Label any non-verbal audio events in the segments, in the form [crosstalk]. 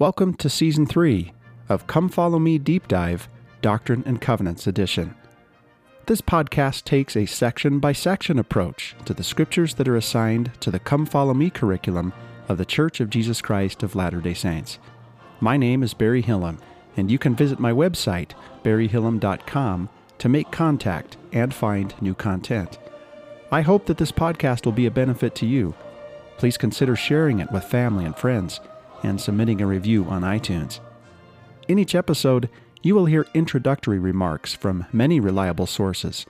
Welcome to Season 3 of Come Follow Me Deep Dive Doctrine and Covenants Edition. This podcast takes a section by section approach to the scriptures that are assigned to the Come Follow Me curriculum of the Church of Jesus Christ of Latter day Saints. My name is Barry Hillam, and you can visit my website, barryhillam.com, to make contact and find new content. I hope that this podcast will be a benefit to you. Please consider sharing it with family and friends and submitting a review on iTunes. In each episode, you will hear introductory remarks from many reliable sources,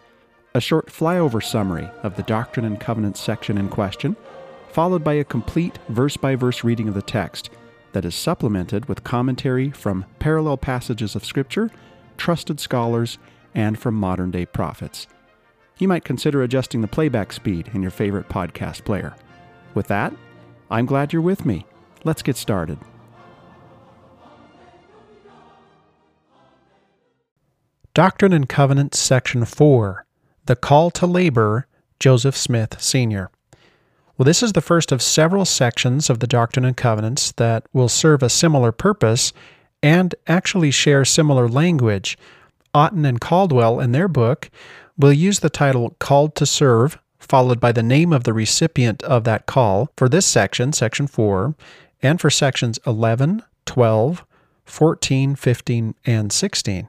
a short flyover summary of the Doctrine and Covenants section in question, followed by a complete verse by verse reading of the text that is supplemented with commentary from parallel passages of Scripture, trusted scholars, and from modern day prophets. You might consider adjusting the playback speed in your favorite podcast player. With that, I'm glad you're with me. Let's get started. Doctrine and Covenants, Section 4 The Call to Labor, Joseph Smith, Sr. Well, this is the first of several sections of the Doctrine and Covenants that will serve a similar purpose and actually share similar language. Otten and Caldwell, in their book, will use the title Called to Serve, followed by the name of the recipient of that call for this section, Section 4, and for sections 11, 12, 14, 15, and 16.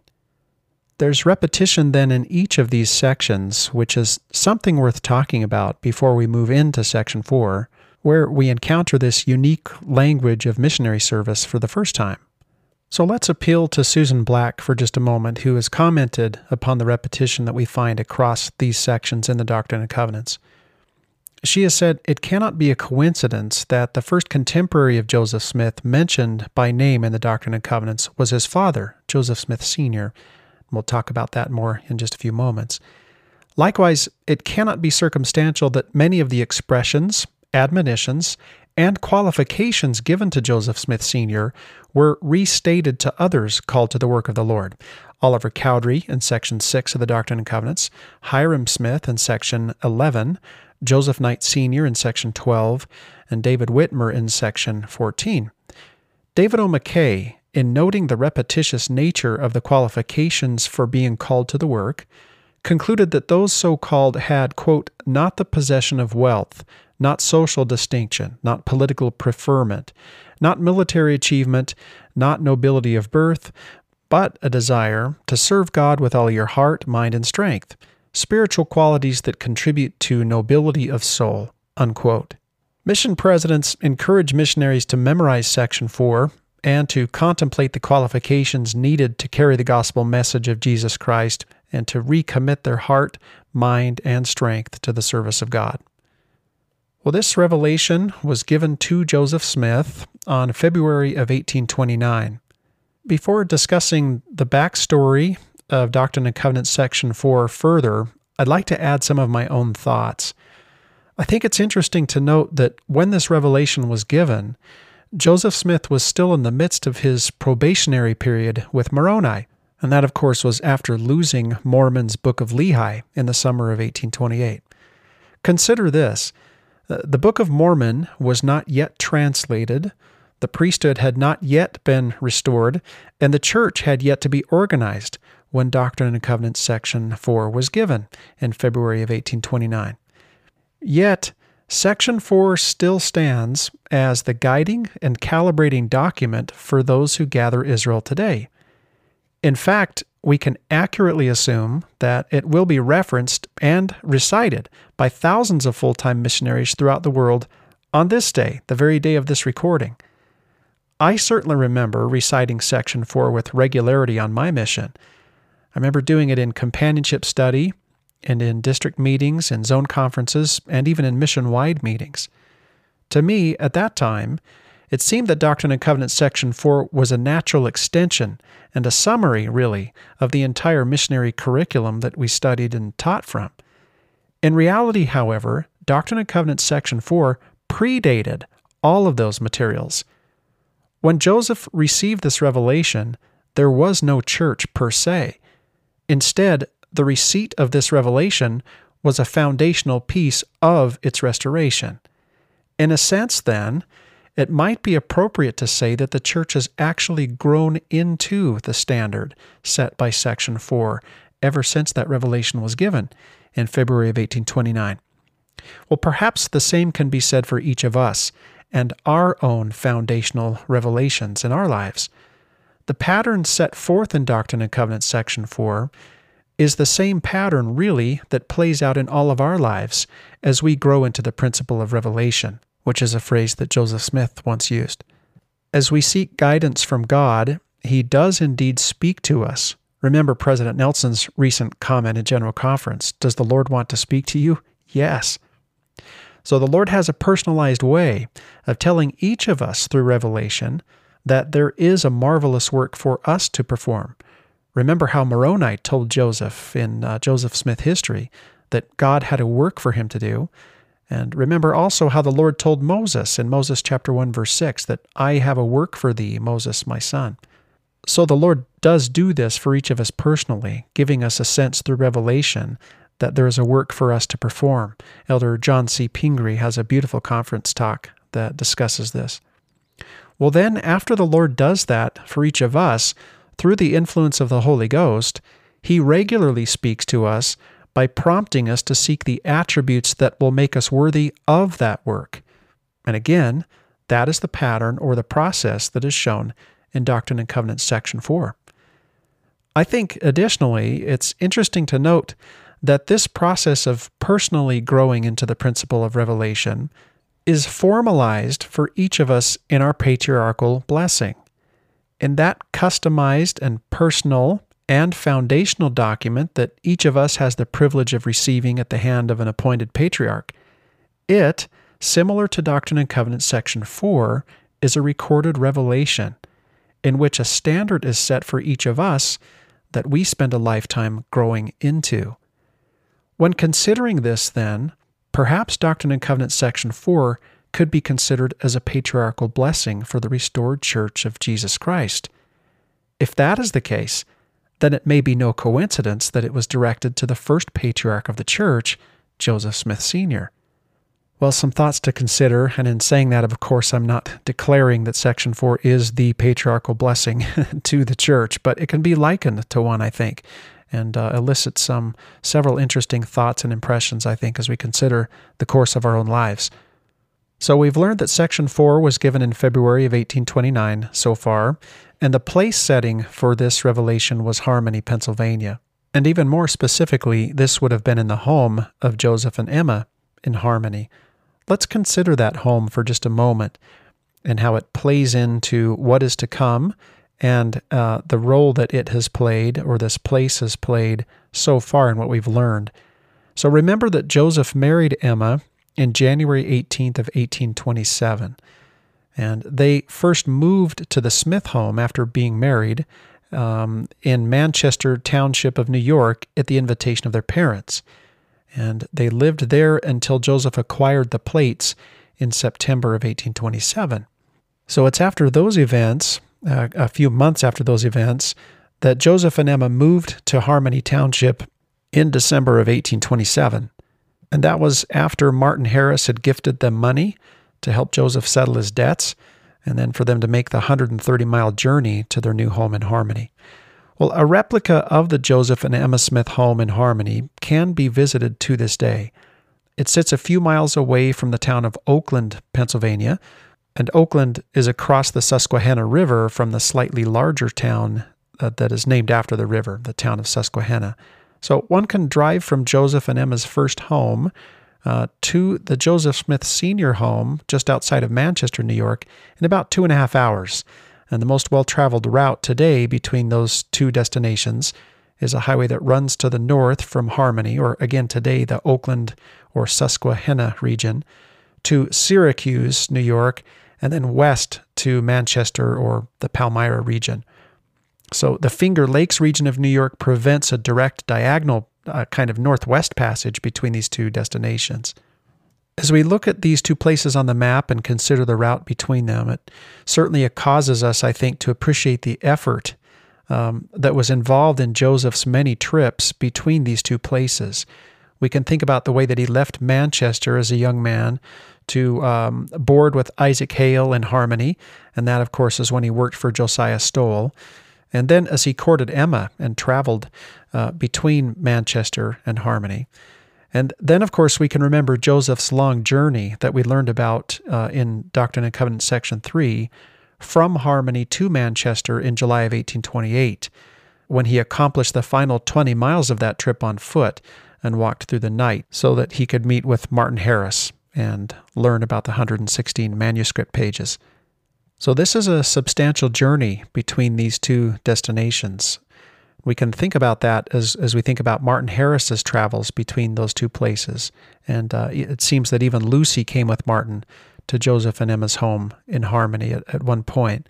There's repetition then in each of these sections, which is something worth talking about before we move into section 4, where we encounter this unique language of missionary service for the first time. So let's appeal to Susan Black for just a moment, who has commented upon the repetition that we find across these sections in the Doctrine and Covenants. She has said it cannot be a coincidence that the first contemporary of Joseph Smith mentioned by name in the Doctrine and Covenants was his father, Joseph Smith Sr. We'll talk about that more in just a few moments. Likewise, it cannot be circumstantial that many of the expressions, admonitions, and qualifications given to Joseph Smith Sr. were restated to others called to the work of the Lord. Oliver Cowdery in section 6 of the Doctrine and Covenants, Hyrum Smith in section 11, Joseph Knight Sr. in section 12, and David Whitmer in section 14. David O. McKay, in noting the repetitious nature of the qualifications for being called to the work, concluded that those so called had, quote, not the possession of wealth, not social distinction, not political preferment, not military achievement, not nobility of birth, but a desire to serve God with all your heart, mind, and strength, spiritual qualities that contribute to nobility of soul. Unquote. Mission presidents encourage missionaries to memorize Section 4 and to contemplate the qualifications needed to carry the gospel message of Jesus Christ and to recommit their heart, mind, and strength to the service of God. Well, this revelation was given to Joseph Smith on February of 1829. Before discussing the backstory of Doctrine and Covenants section 4 further, I'd like to add some of my own thoughts. I think it's interesting to note that when this revelation was given, Joseph Smith was still in the midst of his probationary period with Moroni, and that, of course, was after losing Mormon's Book of Lehi in the summer of 1828. Consider this. Uh, the Book of Mormon was not yet translated, the priesthood had not yet been restored, and the church had yet to be organized when Doctrine and Covenants section 4 was given in February of 1829. Yet, Section 4 still stands as the guiding and calibrating document for those who gather Israel today. In fact, we can accurately assume that it will be referenced and recited by thousands of full time missionaries throughout the world on this day, the very day of this recording. I certainly remember reciting Section 4 with regularity on my mission. I remember doing it in companionship study and in district meetings and zone conferences and even in mission wide meetings. To me, at that time, it seemed that Doctrine and Covenants Section 4 was a natural extension and a summary, really, of the entire missionary curriculum that we studied and taught from. In reality, however, Doctrine and Covenants Section 4 predated all of those materials. When Joseph received this revelation, there was no church per se. Instead, the receipt of this revelation was a foundational piece of its restoration. In a sense, then, it might be appropriate to say that the church has actually grown into the standard set by Section 4 ever since that revelation was given in February of 1829. Well, perhaps the same can be said for each of us and our own foundational revelations in our lives. The pattern set forth in Doctrine and Covenants section 4 is the same pattern, really, that plays out in all of our lives as we grow into the principle of revelation, which is a phrase that Joseph Smith once used. As we seek guidance from God, He does indeed speak to us. Remember President Nelson's recent comment in General Conference Does the Lord want to speak to you? Yes. So the Lord has a personalized way of telling each of us through revelation that there is a marvelous work for us to perform. Remember how Moroni told Joseph in uh, Joseph Smith history that God had a work for him to do. And remember also how the Lord told Moses in Moses chapter 1 verse 6 that I have a work for thee, Moses my son. So the Lord does do this for each of us personally, giving us a sense through revelation that there is a work for us to perform. Elder John C. Pingree has a beautiful conference talk that discusses this. Well, then, after the Lord does that for each of us, through the influence of the Holy Ghost, He regularly speaks to us by prompting us to seek the attributes that will make us worthy of that work. And again, that is the pattern or the process that is shown in Doctrine and Covenants section 4. I think additionally, it's interesting to note that this process of personally growing into the principle of revelation is formalized for each of us in our patriarchal blessing. In that customized and personal and foundational document that each of us has the privilege of receiving at the hand of an appointed patriarch, it, similar to Doctrine and Covenants section 4, is a recorded revelation in which a standard is set for each of us that we spend a lifetime growing into. When considering this, then, perhaps Doctrine and Covenants section 4 could be considered as a patriarchal blessing for the restored church of Jesus Christ. If that is the case, then it may be no coincidence that it was directed to the first patriarch of the church, Joseph Smith Sr. Well, some thoughts to consider, and in saying that, of course, I'm not declaring that Section 4 is the patriarchal blessing [laughs] to the church, but it can be likened to one, I think and uh, elicit some several interesting thoughts and impressions, I think, as we consider the course of our own lives. So we've learned that Section 4 was given in February of 1829 so far, and the place setting for this revelation was Harmony, Pennsylvania. And even more specifically, this would have been in the home of Joseph and Emma in Harmony. Let's consider that home for just a moment and how it plays into what is to come and uh, the role that it has played or this place has played so far in what we've learned. So remember that Joseph married Emma in January 18th of 1827. And they first moved to the Smith home after being married um, in Manchester Township of New York at the invitation of their parents. And they lived there until Joseph acquired the plates in September of 1827. So it's after those events uh, a few months after those events, that Joseph and Emma moved to Harmony Township in December of 1827. And that was after Martin Harris had gifted them money to help Joseph settle his debts, and then for them to make the 130 mile journey to their new home in Harmony. Well, a replica of the Joseph and Emma Smith home in Harmony can be visited to this day. It sits a few miles away from the town of Oakland, Pennsylvania, and Oakland is across the Susquehanna River from the slightly larger town uh, that is named after the river, the town of Susquehanna. So one can drive from Joseph and Emma's first home uh, to the Joseph Smith Sr. home just outside of Manchester, New York, in about two and a half hours. And the most well traveled route today between those two destinations is a highway that runs to the north from Harmony, or again today, the Oakland or Susquehanna region, to Syracuse, New York, and then west to Manchester or the Palmyra region. So the Finger Lakes region of New York prevents a direct diagonal uh, kind of northwest passage between these two destinations. As we look at these two places on the map and consider the route between them, it certainly causes us, I think, to appreciate the effort um, that was involved in Joseph's many trips between these two places. We can think about the way that he left Manchester as a young man to um, board with Isaac Hale in Harmony, and that, of course, is when he worked for Josiah Stowell. And then as he courted Emma and traveled uh, between Manchester and Harmony. And then, of course, we can remember Joseph's long journey that we learned about uh, in Doctrine and Covenant, section 3 from Harmony to Manchester in July of 1828, when he accomplished the final 20 miles of that trip on foot and walked through the night so that he could meet with Martin Harris and learn about the 116 manuscript pages. So, this is a substantial journey between these two destinations. We can think about that as, as we think about Martin Harris's travels between those two places. And uh, it seems that even Lucy came with Martin to Joseph and Emma's home in Harmony at, at one point.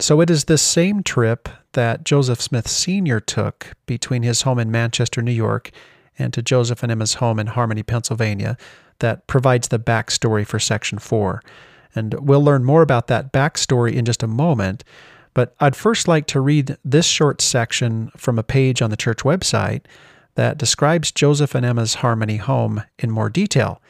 So it is this same trip that Joseph Smith Sr. took between his home in Manchester, New York, and to Joseph and Emma's home in Harmony, Pennsylvania, that provides the backstory for Section 4. And we'll learn more about that backstory in just a moment. But I'd first like to read this short section from a page on the church website that describes Joseph and Emma's Harmony home in more detail.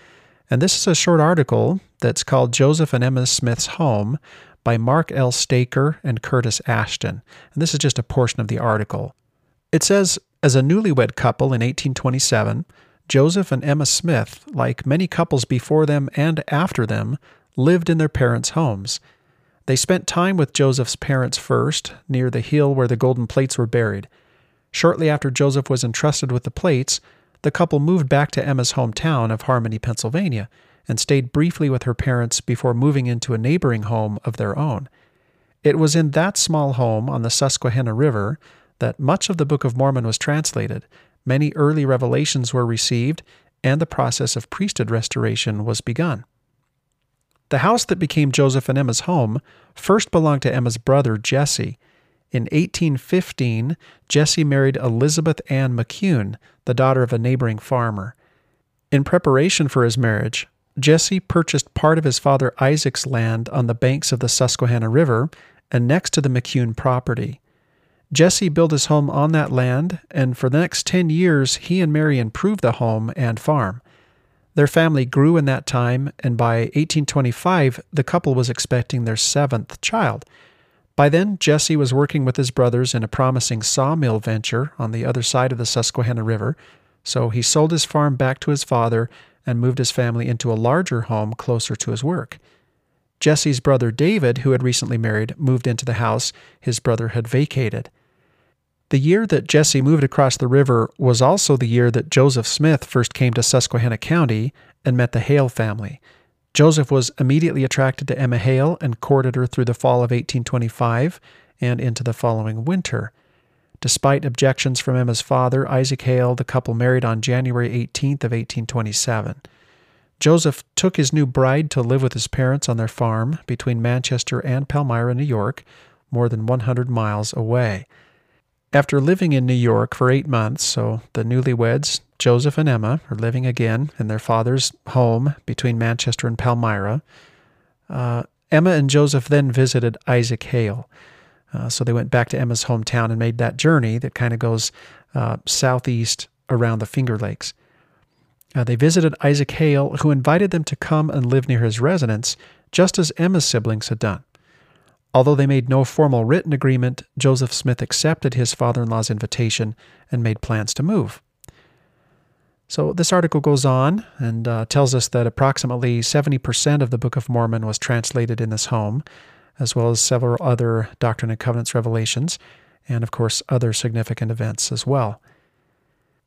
And this is a short article that's called Joseph and Emma Smith's Home by Mark L. Staker and Curtis Ashton. And this is just a portion of the article. It says As a newlywed couple in 1827, Joseph and Emma Smith, like many couples before them and after them, lived in their parents' homes. They spent time with Joseph's parents first, near the hill where the golden plates were buried. Shortly after Joseph was entrusted with the plates, the couple moved back to Emma's hometown of Harmony, Pennsylvania, and stayed briefly with her parents before moving into a neighboring home of their own. It was in that small home on the Susquehanna River that much of the Book of Mormon was translated, many early revelations were received, and the process of priesthood restoration was begun. The house that became Joseph and Emma's home first belonged to Emma's brother, Jesse. In 1815, Jesse married Elizabeth Ann McCune, the daughter of a neighboring farmer. In preparation for his marriage, Jesse purchased part of his father Isaac's land on the banks of the Susquehanna River and next to the McCune property. Jesse built his home on that land, and for the next 10 years, he and Mary improved the home and farm. Their family grew in that time, and by 1825, the couple was expecting their seventh child. By then, Jesse was working with his brothers in a promising sawmill venture on the other side of the Susquehanna River, so he sold his farm back to his father and moved his family into a larger home closer to his work. Jesse's brother David, who had recently married, moved into the house his brother had vacated. The year that Jesse moved across the river was also the year that Joseph Smith first came to Susquehanna County and met the Hale family. Joseph was immediately attracted to Emma Hale and courted her through the fall of 1825 and into the following winter. Despite objections from Emma's father, Isaac Hale, the couple married on January 18th of 1827. Joseph took his new bride to live with his parents on their farm between Manchester and Palmyra, New York, more than 100 miles away. After living in New York for eight months, so the newlyweds, Joseph and Emma, are living again in their father's home between Manchester and Palmyra. Uh, Emma and Joseph then visited Isaac Hale. Uh, so they went back to Emma's hometown and made that journey that kind of goes uh, southeast around the Finger Lakes. Uh, they visited Isaac Hale, who invited them to come and live near his residence, just as Emma's siblings had done. Although they made no formal written agreement, Joseph Smith accepted his father in law's invitation and made plans to move. So, this article goes on and uh, tells us that approximately 70% of the Book of Mormon was translated in this home, as well as several other Doctrine and Covenants revelations, and of course, other significant events as well.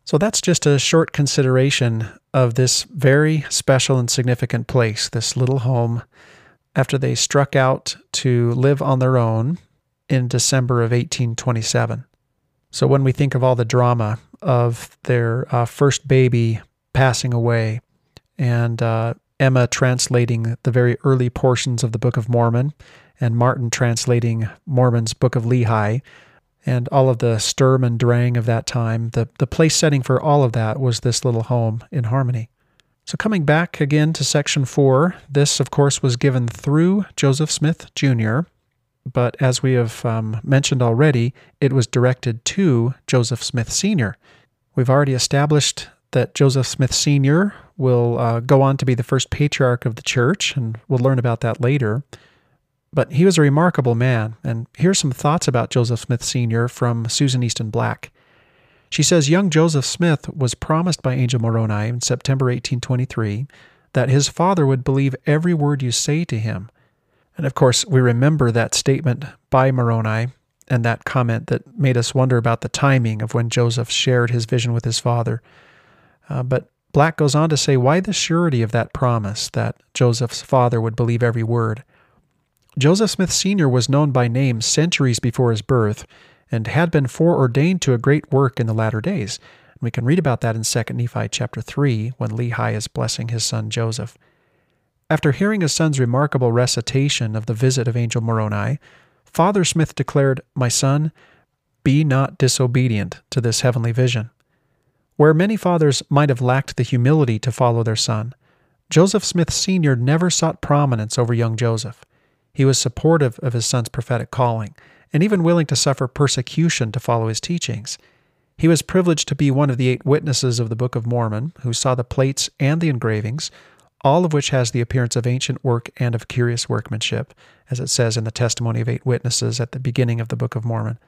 So, that's just a short consideration of this very special and significant place, this little home after they struck out to live on their own in December of 1827. So when we think of all the drama of their uh, first baby passing away and uh, Emma translating the very early portions of the Book of Mormon and Martin translating Mormon's Book of Lehi and all of the sturm and drang of that time, the, the place setting for all of that was this little home in Harmony. So, coming back again to section four, this, of course, was given through Joseph Smith Jr., but as we have um, mentioned already, it was directed to Joseph Smith Sr. We've already established that Joseph Smith Sr. will uh, go on to be the first patriarch of the church, and we'll learn about that later. But he was a remarkable man, and here's some thoughts about Joseph Smith Sr. from Susan Easton Black. She says young Joseph Smith was promised by Angel Moroni in September 1823 that his father would believe every word you say to him. And of course, we remember that statement by Moroni and that comment that made us wonder about the timing of when Joseph shared his vision with his father. Uh, but Black goes on to say, Why the surety of that promise that Joseph's father would believe every word? Joseph Smith Sr. was known by name centuries before his birth and had been foreordained to a great work in the latter days. We can read about that in 2 Nephi chapter 3 when Lehi is blessing his son Joseph. After hearing his son's remarkable recitation of the visit of Angel Moroni, Father Smith declared, My son, be not disobedient to this heavenly vision. Where many fathers might have lacked the humility to follow their son, Joseph Smith Sr. never sought prominence over young Joseph. He was supportive of his son's prophetic calling, and even willing to suffer persecution to follow his teachings. He was privileged to be one of the eight witnesses of the Book of Mormon who saw the plates and the engravings, all of which has the appearance of ancient work and of curious workmanship, as it says in the testimony of eight witnesses at the beginning of the Book of Mormon.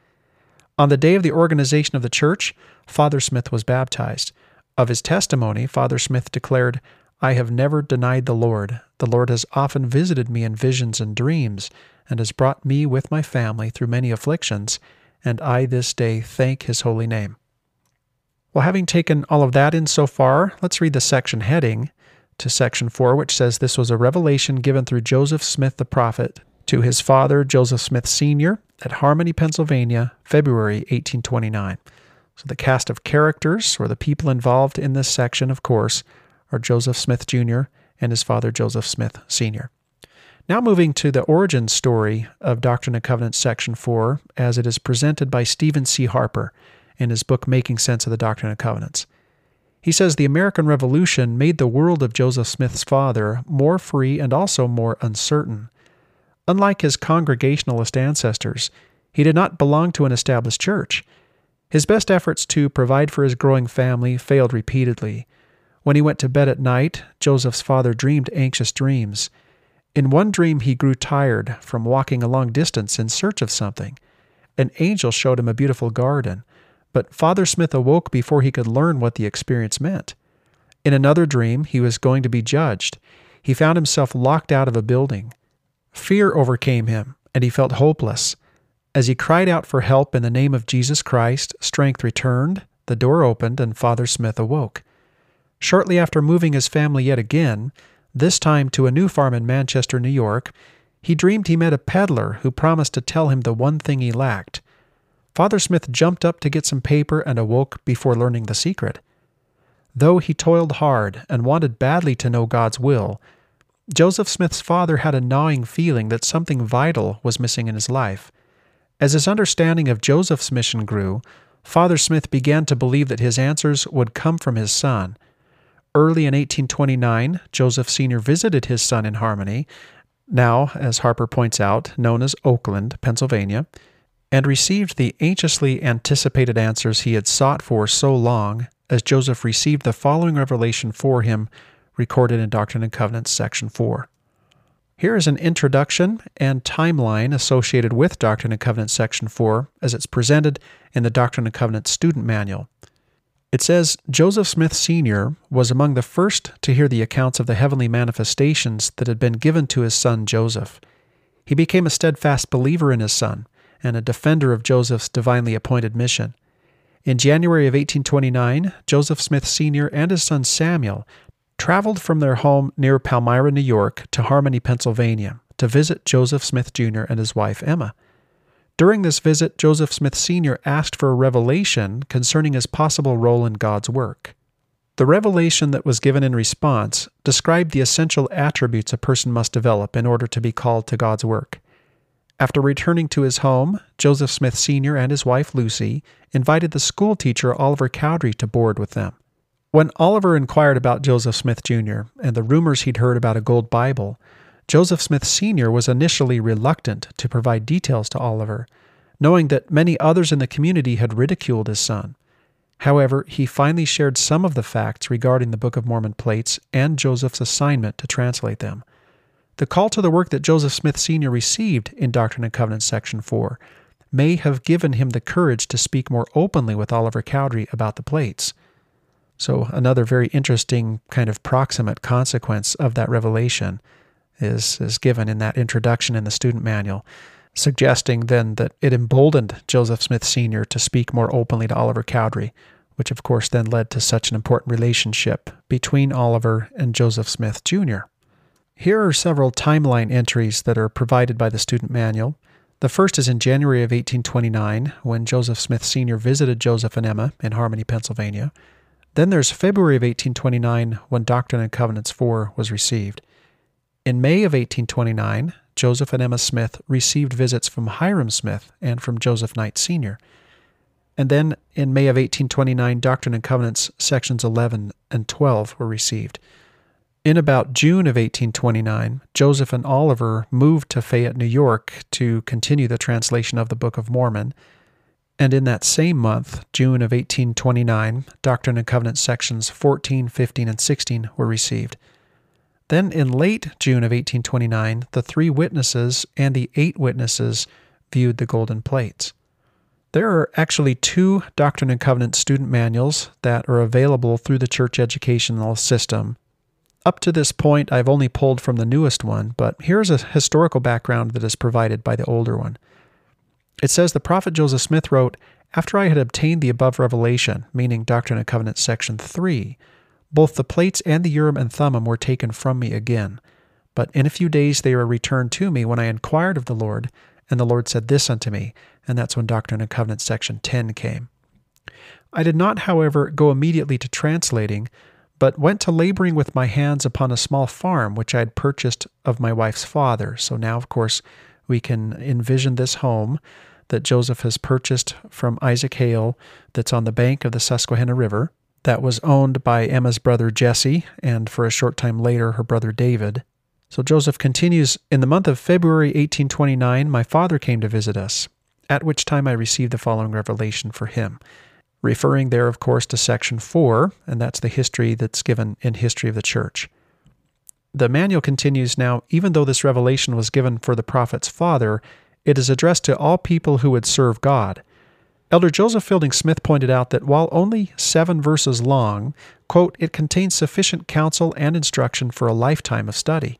On the day of the organization of the church, Father Smith was baptized. Of his testimony, Father Smith declared, I have never denied the Lord. The Lord has often visited me in visions and dreams, and has brought me with my family through many afflictions, and I this day thank his holy name. Well, having taken all of that in so far, let's read the section heading to section 4, which says this was a revelation given through Joseph Smith the prophet to his father, Joseph Smith Sr., at Harmony, Pennsylvania, February 1829. So the cast of characters, or the people involved in this section, of course, are Joseph Smith Jr. and his father, Joseph Smith Sr. Now, moving to the origin story of Doctrine and Covenants, section 4, as it is presented by Stephen C. Harper in his book Making Sense of the Doctrine and Covenants. He says the American Revolution made the world of Joseph Smith's father more free and also more uncertain. Unlike his Congregationalist ancestors, he did not belong to an established church. His best efforts to provide for his growing family failed repeatedly. When he went to bed at night, Joseph's father dreamed anxious dreams. In one dream, he grew tired from walking a long distance in search of something. An angel showed him a beautiful garden. But Father Smith awoke before he could learn what the experience meant. In another dream, he was going to be judged. He found himself locked out of a building. Fear overcame him, and he felt hopeless. As he cried out for help in the name of Jesus Christ, strength returned, the door opened, and Father Smith awoke. Shortly after moving his family yet again, this time to a new farm in Manchester, New York, he dreamed he met a peddler who promised to tell him the one thing he lacked. Father Smith jumped up to get some paper and awoke before learning the secret. Though he toiled hard and wanted badly to know God's will, Joseph Smith's father had a gnawing feeling that something vital was missing in his life. As his understanding of Joseph's mission grew, Father Smith began to believe that his answers would come from his son. Early in 1829, Joseph Sr. visited his son in Harmony, now, as Harper points out, known as Oakland, Pennsylvania and received the anxiously anticipated answers he had sought for so long as Joseph received the following revelation for him, recorded in Doctrine and Covenants, section 4. Here is an introduction and timeline associated with Doctrine and Covenants, section 4, as it's presented in the Doctrine and Covenants student manual. It says Joseph Smith Sr. was among the first to hear the accounts of the heavenly manifestations that had been given to his son Joseph. He became a steadfast believer in his son and a defender of Joseph's divinely appointed mission. In January of 1829, Joseph Smith Sr. and his son Samuel traveled from their home near Palmyra, New York, to Harmony, Pennsylvania, to visit Joseph Smith Jr. and his wife Emma. During this visit, Joseph Smith Sr. asked for a revelation concerning his possible role in God's work. The revelation that was given in response described the essential attributes a person must develop in order to be called to God's work. After returning to his home, Joseph Smith Sr. and his wife Lucy invited the school teacher Oliver Cowdery to board with them. When Oliver inquired about Joseph Smith Jr. and the rumors he'd heard about a gold Bible, Joseph Smith Sr. was initially reluctant to provide details to Oliver, knowing that many others in the community had ridiculed his son. However, he finally shared some of the facts regarding the Book of Mormon plates and Joseph's assignment to translate them. The call to the work that Joseph Smith Sr. received in Doctrine and Covenants section 4 may have given him the courage to speak more openly with Oliver Cowdery about the plates. So, another very interesting kind of proximate consequence of that revelation is, is given in that introduction in the student manual, suggesting then that it emboldened Joseph Smith Sr. to speak more openly to Oliver Cowdery, which of course then led to such an important relationship between Oliver and Joseph Smith Jr. Here are several timeline entries that are provided by the student manual. The first is in January of 1829, when Joseph Smith Sr. visited Joseph and Emma in Harmony, Pennsylvania. Then there's February of 1829, when Doctrine and Covenants 4 was received. In May of 1829, Joseph and Emma Smith received visits from Hyrum Smith and from Joseph Knight Sr. And then in May of 1829, Doctrine and Covenants sections 11 and 12 were received. In about June of 1829, Joseph and Oliver moved to Fayette, New York to continue the translation of the Book of Mormon. And in that same month, June of 1829, Doctrine and Covenants sections 14, 15, and 16 were received. Then in late June of 1829, the three witnesses and the eight witnesses viewed the golden plates. There are actually two Doctrine and Covenants student manuals that are available through the church educational system up to this point, I've only pulled from the newest one, but here's a historical background that is provided by the older one. It says the prophet Joseph Smith wrote, After I had obtained the above revelation, meaning Doctrine and Covenants section 3, both the plates and the Urim and Thummim were taken from me again. But in a few days they were returned to me when I inquired of the Lord, and the Lord said this unto me, and that's when Doctrine and Covenants section 10 came. I did not, however, go immediately to translating, but went to laboring with my hands upon a small farm which I had purchased of my wife's father. So now, of course, we can envision this home that Joseph has purchased from Isaac Hale that's on the bank of the Susquehanna River, that was owned by Emma's brother Jesse, and for a short time later, her brother David. So Joseph continues In the month of February 1829, my father came to visit us, at which time I received the following revelation for him referring there, of course, to section 4, and that's the history that's given in History of the Church. The manual continues now, even though this revelation was given for the prophet's father, it is addressed to all people who would serve God. Elder Joseph Fielding Smith pointed out that while only seven verses long, quote, it contains sufficient counsel and instruction for a lifetime of study.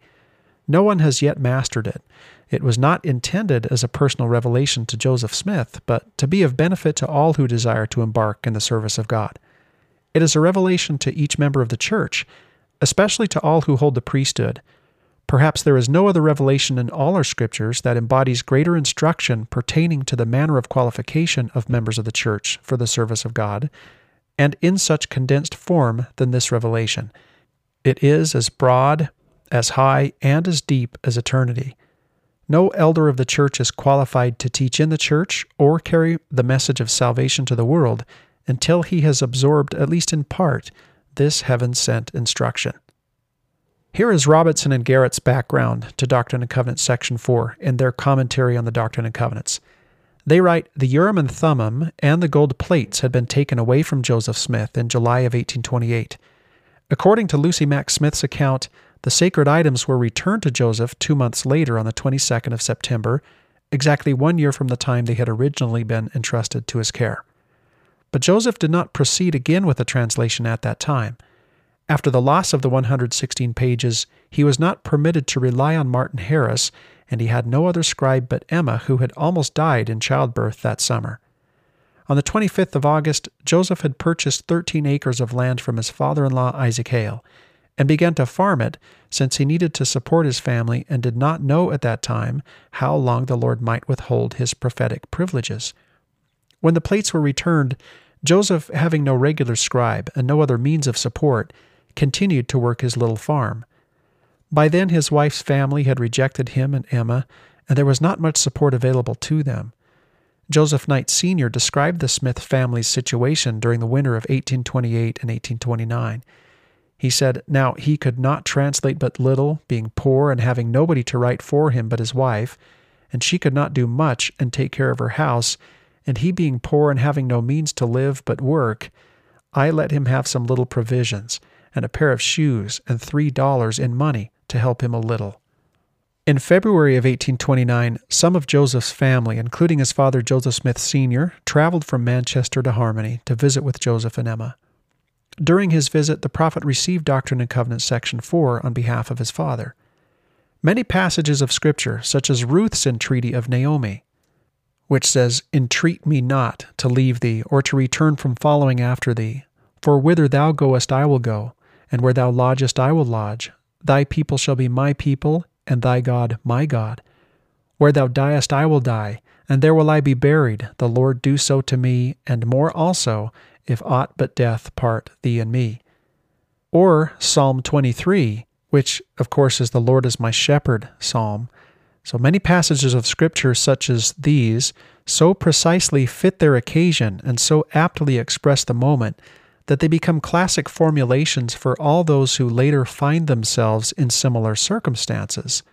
No one has yet mastered it, it was not intended as a personal revelation to Joseph Smith, but to be of benefit to all who desire to embark in the service of God. It is a revelation to each member of the church, especially to all who hold the priesthood. Perhaps there is no other revelation in all our scriptures that embodies greater instruction pertaining to the manner of qualification of members of the church for the service of God, and in such condensed form than this revelation. It is as broad, as high, and as deep as eternity. No elder of the church is qualified to teach in the church or carry the message of salvation to the world until he has absorbed, at least in part, this heaven sent instruction. Here is Robinson and Garrett's background to Doctrine and Covenants, section 4, in their commentary on the Doctrine and Covenants. They write The Urim and Thummim and the gold plates had been taken away from Joseph Smith in July of 1828. According to Lucy Mack Smith's account, the sacred items were returned to Joseph two months later on the 22nd of September, exactly one year from the time they had originally been entrusted to his care. But Joseph did not proceed again with the translation at that time. After the loss of the 116 pages, he was not permitted to rely on Martin Harris, and he had no other scribe but Emma, who had almost died in childbirth that summer. On the 25th of August, Joseph had purchased 13 acres of land from his father in law, Isaac Hale, and began to farm it, since he needed to support his family and did not know at that time how long the Lord might withhold his prophetic privileges. When the plates were returned, Joseph, having no regular scribe and no other means of support, continued to work his little farm. By then his wife's family had rejected him and Emma, and there was not much support available to them. Joseph Knight Sr. described the Smith family's situation during the winter of 1828 and 1829. He said, Now he could not translate but little, being poor and having nobody to write for him but his wife, and she could not do much and take care of her house, and he being poor and having no means to live but work, I let him have some little provisions, and a pair of shoes, and three dollars in money to help him a little. In February of 1829, some of Joseph's family, including his father Joseph Smith Sr., traveled from Manchester to Harmony to visit with Joseph and Emma. During his visit, the prophet received Doctrine and Covenants section 4 on behalf of his father. Many passages of Scripture, such as Ruth's entreaty of Naomi, which says, Entreat me not to leave thee, or to return from following after thee. For whither thou goest I will go, and where thou lodgest I will lodge. Thy people shall be my people, and thy God my God. Where thou diest I will die, and there will I be buried. The Lord do so to me, and more also, if aught but death part thee and me. Or Psalm 23, which, of course, is the Lord is my shepherd psalm. So many passages of Scripture, such as these, so precisely fit their occasion and so aptly express the moment that they become classic formulations for all those who later find themselves in similar circumstances.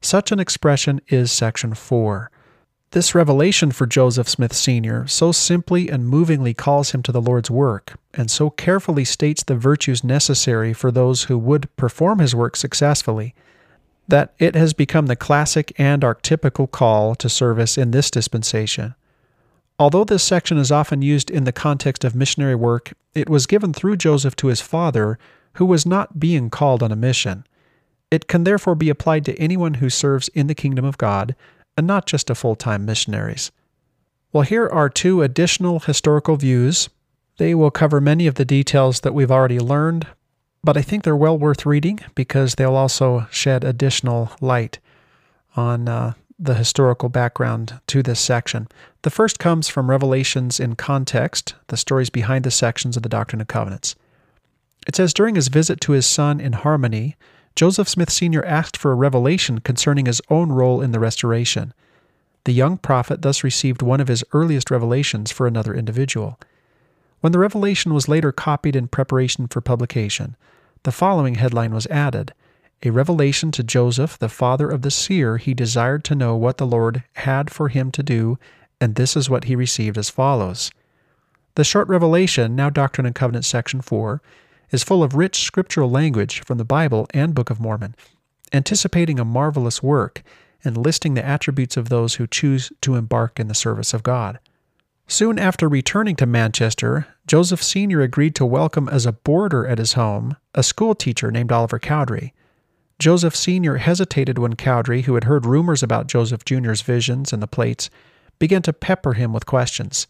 Such an expression is Section 4. This revelation for Joseph Smith Sr. so simply and movingly calls him to the Lord's work, and so carefully states the virtues necessary for those who would perform his work successfully, that it has become the classic and archetypical call to service in this dispensation. Although this section is often used in the context of missionary work, it was given through Joseph to his father, who was not being called on a mission. It can therefore be applied to anyone who serves in the kingdom of God, and not just to full time missionaries. Well, here are two additional historical views. They will cover many of the details that we've already learned, but I think they're well worth reading because they'll also shed additional light on uh, the historical background to this section. The first comes from Revelations in Context, the stories behind the sections of the Doctrine and Covenants. It says During his visit to his son in Harmony, Joseph Smith Sr. asked for a revelation concerning his own role in the restoration. The young prophet thus received one of his earliest revelations for another individual. When the revelation was later copied in preparation for publication, the following headline was added A revelation to Joseph, the father of the seer, he desired to know what the Lord had for him to do, and this is what he received as follows. The short revelation, now Doctrine and Covenants, section 4, is full of rich scriptural language from the Bible and Book of Mormon, anticipating a marvelous work and listing the attributes of those who choose to embark in the service of God. Soon after returning to Manchester, Joseph Sr. agreed to welcome as a boarder at his home a school teacher named Oliver Cowdery. Joseph Sr. hesitated when Cowdery, who had heard rumors about Joseph Jr.'s visions and the plates, began to pepper him with questions.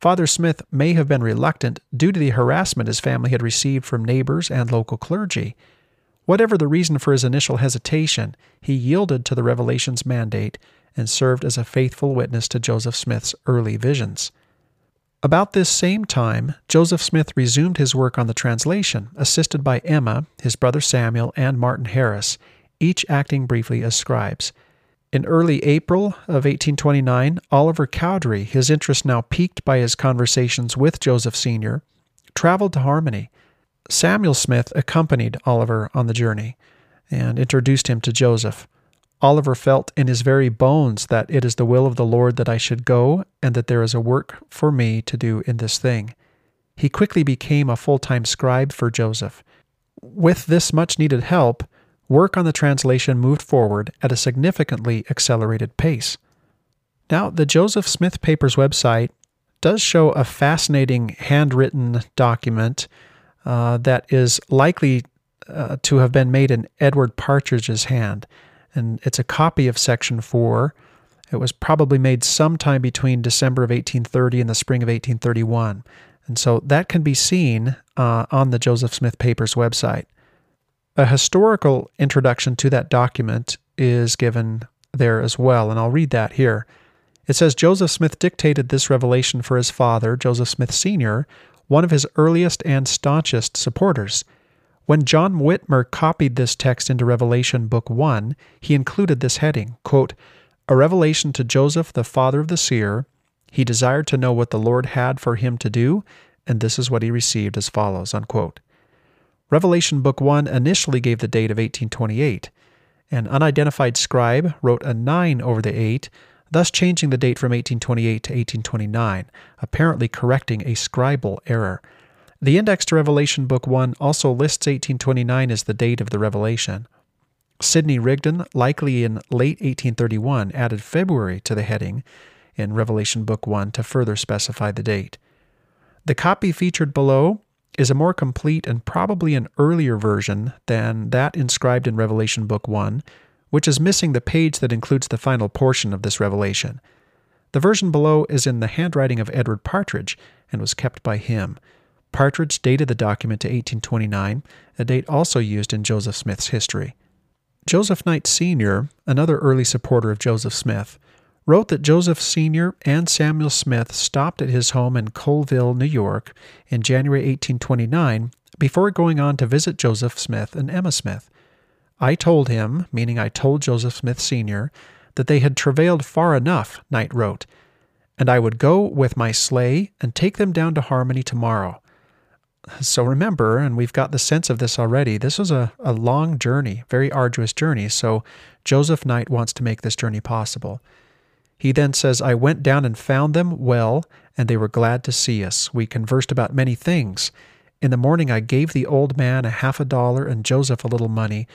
Father Smith may have been reluctant due to the harassment his family had received from neighbors and local clergy. Whatever the reason for his initial hesitation, he yielded to the revelation's mandate and served as a faithful witness to Joseph Smith's early visions. About this same time, Joseph Smith resumed his work on the translation, assisted by Emma, his brother Samuel, and Martin Harris, each acting briefly as scribes. In early April of 1829, Oliver Cowdery, his interest now piqued by his conversations with Joseph Sr., traveled to Harmony. Samuel Smith accompanied Oliver on the journey and introduced him to Joseph. Oliver felt in his very bones that it is the will of the Lord that I should go, and that there is a work for me to do in this thing. He quickly became a full time scribe for Joseph. With this much needed help, work on the translation moved forward at a significantly accelerated pace. Now, the Joseph Smith Papers website does show a fascinating handwritten document uh, that is likely uh, to have been made in Edward Partridge's hand. And it's a copy of Section 4. It was probably made sometime between December of 1830 and the spring of 1831. And so that can be seen uh, on the Joseph Smith Papers website. A historical introduction to that document is given there as well, and I'll read that here. It says Joseph Smith dictated this revelation for his father, Joseph Smith Sr., one of his earliest and staunchest supporters. When John Whitmer copied this text into Revelation Book 1, he included this heading quote, A revelation to Joseph, the father of the seer. He desired to know what the Lord had for him to do, and this is what he received as follows. Unquote. Revelation Book 1 initially gave the date of 1828. An unidentified scribe wrote a 9 over the 8, thus changing the date from 1828 to 1829, apparently correcting a scribal error. The index to Revelation Book 1 also lists 1829 as the date of the revelation. Sidney Rigdon, likely in late 1831, added February to the heading in Revelation Book 1 to further specify the date. The copy featured below is a more complete and probably an earlier version than that inscribed in Revelation Book 1, which is missing the page that includes the final portion of this revelation. The version below is in the handwriting of Edward Partridge and was kept by him. Partridge dated the document to 1829, a date also used in Joseph Smith's history. Joseph Knight Sr., another early supporter of Joseph Smith, wrote that Joseph Sr. and Samuel Smith stopped at his home in Colesville, New York, in January 1829 before going on to visit Joseph Smith and Emma Smith. I told him, meaning I told Joseph Smith Sr., that they had travailed far enough, Knight wrote, and I would go with my sleigh and take them down to Harmony tomorrow. So remember, and we've got the sense of this already, this was a, a long journey, very arduous journey. So Joseph Knight wants to make this journey possible. He then says, I went down and found them well, and they were glad to see us. We conversed about many things. In the morning, I gave the old man a half a dollar and Joseph a little money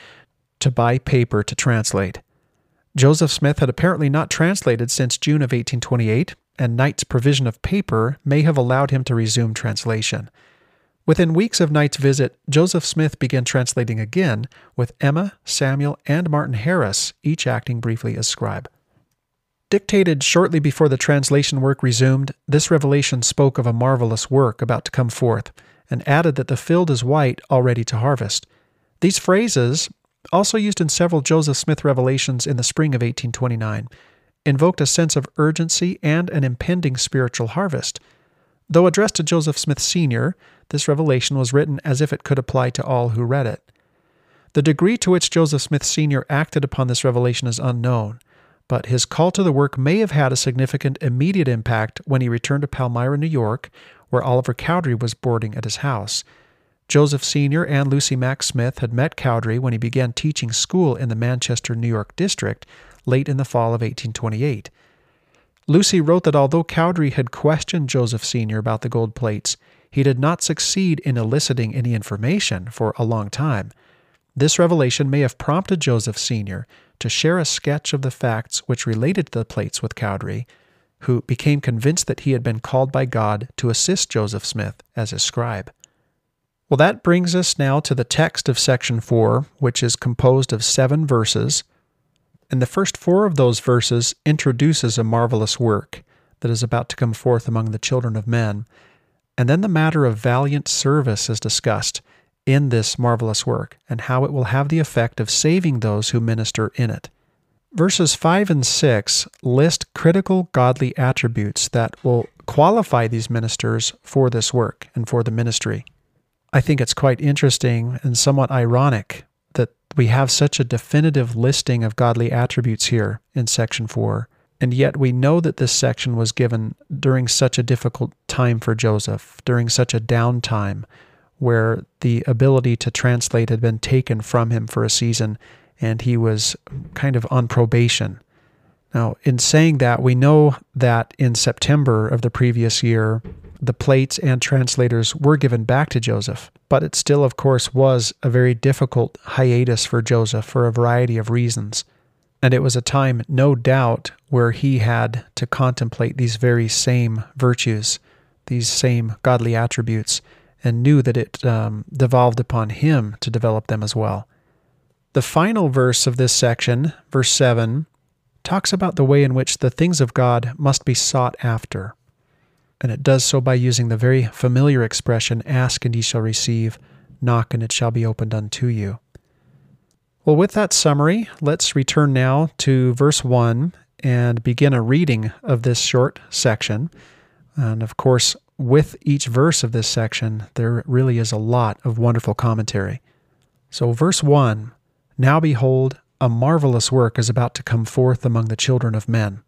to buy paper to translate. Joseph Smith had apparently not translated since June of 1828, and Knight's provision of paper may have allowed him to resume translation. Within weeks of Knight's visit, Joseph Smith began translating again, with Emma, Samuel, and Martin Harris each acting briefly as scribe. Dictated shortly before the translation work resumed, this revelation spoke of a marvelous work about to come forth, and added that the field is white, all ready to harvest. These phrases, also used in several Joseph Smith revelations in the spring of 1829, invoked a sense of urgency and an impending spiritual harvest. Though addressed to Joseph Smith Sr., this revelation was written as if it could apply to all who read it. The degree to which Joseph Smith Sr. acted upon this revelation is unknown, but his call to the work may have had a significant immediate impact when he returned to Palmyra, New York, where Oliver Cowdery was boarding at his house. Joseph Sr. and Lucy Mack Smith had met Cowdery when he began teaching school in the Manchester, New York district late in the fall of 1828. Lucy wrote that although Cowdery had questioned Joseph Sr. about the gold plates, he did not succeed in eliciting any information for a long time. This revelation may have prompted Joseph Sr. to share a sketch of the facts which related to the plates with Cowdery, who became convinced that he had been called by God to assist Joseph Smith as his scribe. Well, that brings us now to the text of section 4, which is composed of seven verses. And the first four of those verses introduces a marvelous work that is about to come forth among the children of men. And then the matter of valiant service is discussed in this marvelous work and how it will have the effect of saving those who minister in it. Verses 5 and 6 list critical godly attributes that will qualify these ministers for this work and for the ministry. I think it's quite interesting and somewhat ironic that we have such a definitive listing of godly attributes here in section 4, and yet we know that this section was given during such a difficult time for Joseph, during such a downtime where the ability to translate had been taken from him for a season and he was kind of on probation. Now, in saying that, we know that in September of the previous year, the plates and translators were given back to Joseph, but it still, of course, was a very difficult hiatus for Joseph for a variety of reasons. And it was a time, no doubt, where he had to contemplate these very same virtues, these same godly attributes, and knew that it um, devolved upon him to develop them as well. The final verse of this section, verse 7, talks about the way in which the things of God must be sought after and it does so by using the very familiar expression, Ask and ye shall receive, knock and it shall be opened unto you. Well, with that summary, let's return now to verse 1 and begin a reading of this short section. And of course, with each verse of this section, there really is a lot of wonderful commentary. So, verse 1 Now behold, a marvelous work is about to come forth among the children of men.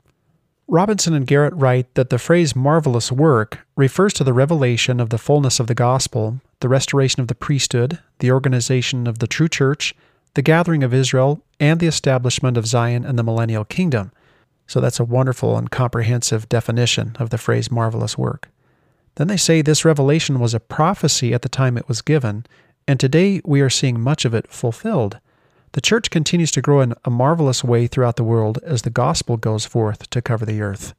Robinson and Garrett write that the phrase marvelous work refers to the revelation of the fullness of the gospel, the restoration of the priesthood, the organization of the true church, the gathering of Israel, and the establishment of Zion and the millennial kingdom. So that's a wonderful and comprehensive definition of the phrase marvelous work. Then they say this revelation was a prophecy at the time it was given, and today we are seeing much of it fulfilled. The church continues to grow in a marvelous way throughout the world as the gospel goes forth to cover the earth.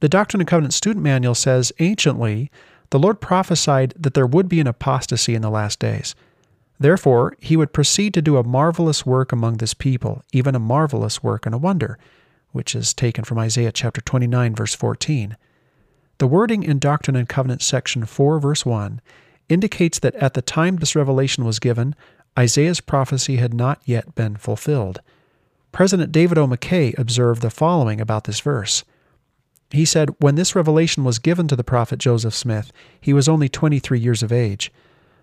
The Doctrine and Covenants student manual says anciently, the Lord prophesied that there would be an apostasy in the last days. Therefore, he would proceed to do a marvelous work among this people, even a marvelous work and a wonder, which is taken from Isaiah chapter 29, verse 14. The wording in Doctrine and Covenants section 4, verse 1 indicates that at the time this revelation was given, Isaiah's prophecy had not yet been fulfilled. President David O. McKay observed the following about this verse. He said, When this revelation was given to the prophet Joseph Smith, he was only 23 years of age.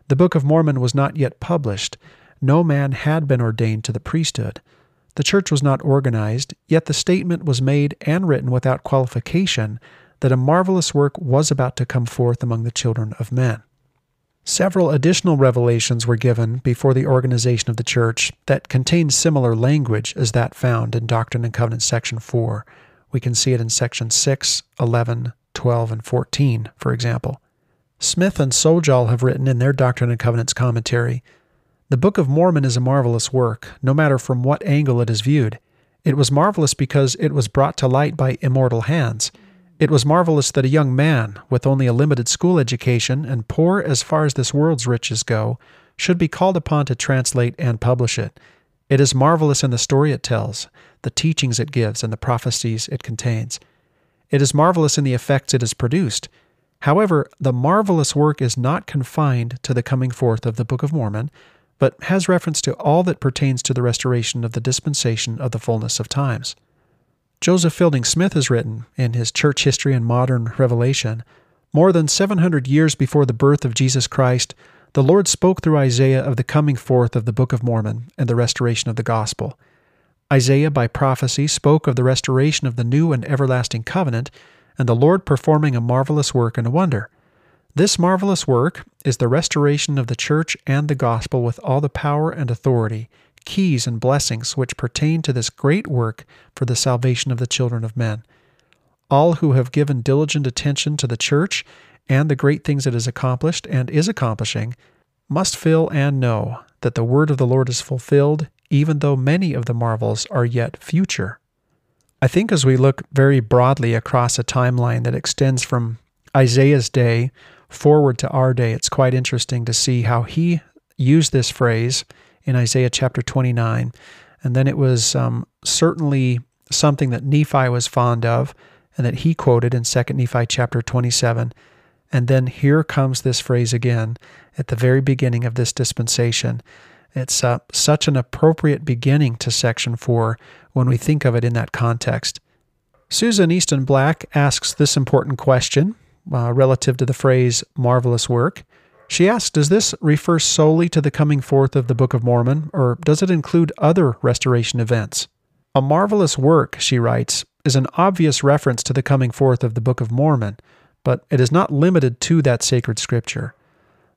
The Book of Mormon was not yet published. No man had been ordained to the priesthood. The church was not organized, yet the statement was made and written without qualification that a marvelous work was about to come forth among the children of men. Several additional revelations were given before the organization of the church that contained similar language as that found in Doctrine and Covenants section 4. We can see it in section 6, 11, 12, and 14, for example. Smith and Sjodahl have written in their Doctrine and Covenants commentary The Book of Mormon is a marvelous work, no matter from what angle it is viewed. It was marvelous because it was brought to light by immortal hands. It was marvelous that a young man, with only a limited school education and poor as far as this world's riches go, should be called upon to translate and publish it. It is marvelous in the story it tells, the teachings it gives, and the prophecies it contains. It is marvelous in the effects it has produced. However, the marvelous work is not confined to the coming forth of the Book of Mormon, but has reference to all that pertains to the restoration of the dispensation of the fullness of times. Joseph Fielding Smith has written in his Church History and Modern Revelation More than 700 years before the birth of Jesus Christ, the Lord spoke through Isaiah of the coming forth of the Book of Mormon and the restoration of the gospel. Isaiah, by prophecy, spoke of the restoration of the new and everlasting covenant, and the Lord performing a marvelous work and a wonder. This marvelous work is the restoration of the church and the gospel with all the power and authority keys and blessings which pertain to this great work for the salvation of the children of men. All who have given diligent attention to the church and the great things it has accomplished and is accomplishing must feel and know that the word of the Lord is fulfilled, even though many of the marvels are yet future. I think as we look very broadly across a timeline that extends from Isaiah's day forward to our day, it's quite interesting to see how he used this phrase in Isaiah chapter 29. And then it was um, certainly something that Nephi was fond of and that he quoted in 2 Nephi chapter 27. And then here comes this phrase again at the very beginning of this dispensation. It's uh, such an appropriate beginning to section 4 when we think of it in that context. Susan Easton Black asks this important question uh, relative to the phrase marvelous work. She asks, Does this refer solely to the coming forth of the Book of Mormon, or does it include other restoration events? A marvelous work, she writes, is an obvious reference to the coming forth of the Book of Mormon, but it is not limited to that sacred scripture.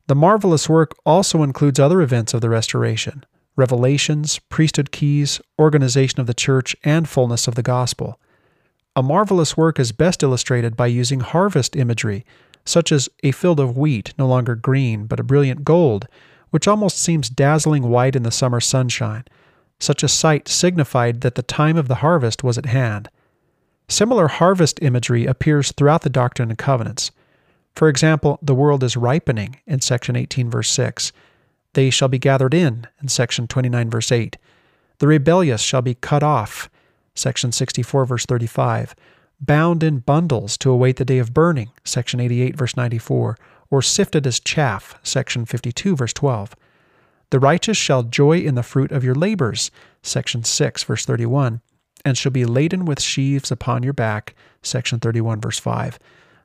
The marvelous work also includes other events of the restoration revelations, priesthood keys, organization of the church, and fullness of the gospel. A marvelous work is best illustrated by using harvest imagery such as a field of wheat no longer green but a brilliant gold, which almost seems dazzling white in the summer sunshine. Such a sight signified that the time of the harvest was at hand. Similar harvest imagery appears throughout the Doctrine and Covenants. For example, the world is ripening in section 18, verse 6. They shall be gathered in in section 29, verse 8. The rebellious shall be cut off, section 64, verse 35 bound in bundles to await the day of burning, section 88, verse 94, or sifted as chaff, section 52, verse 12. The righteous shall joy in the fruit of your labors, section 6, verse 31, and shall be laden with sheaves upon your back, section 31, verse 5.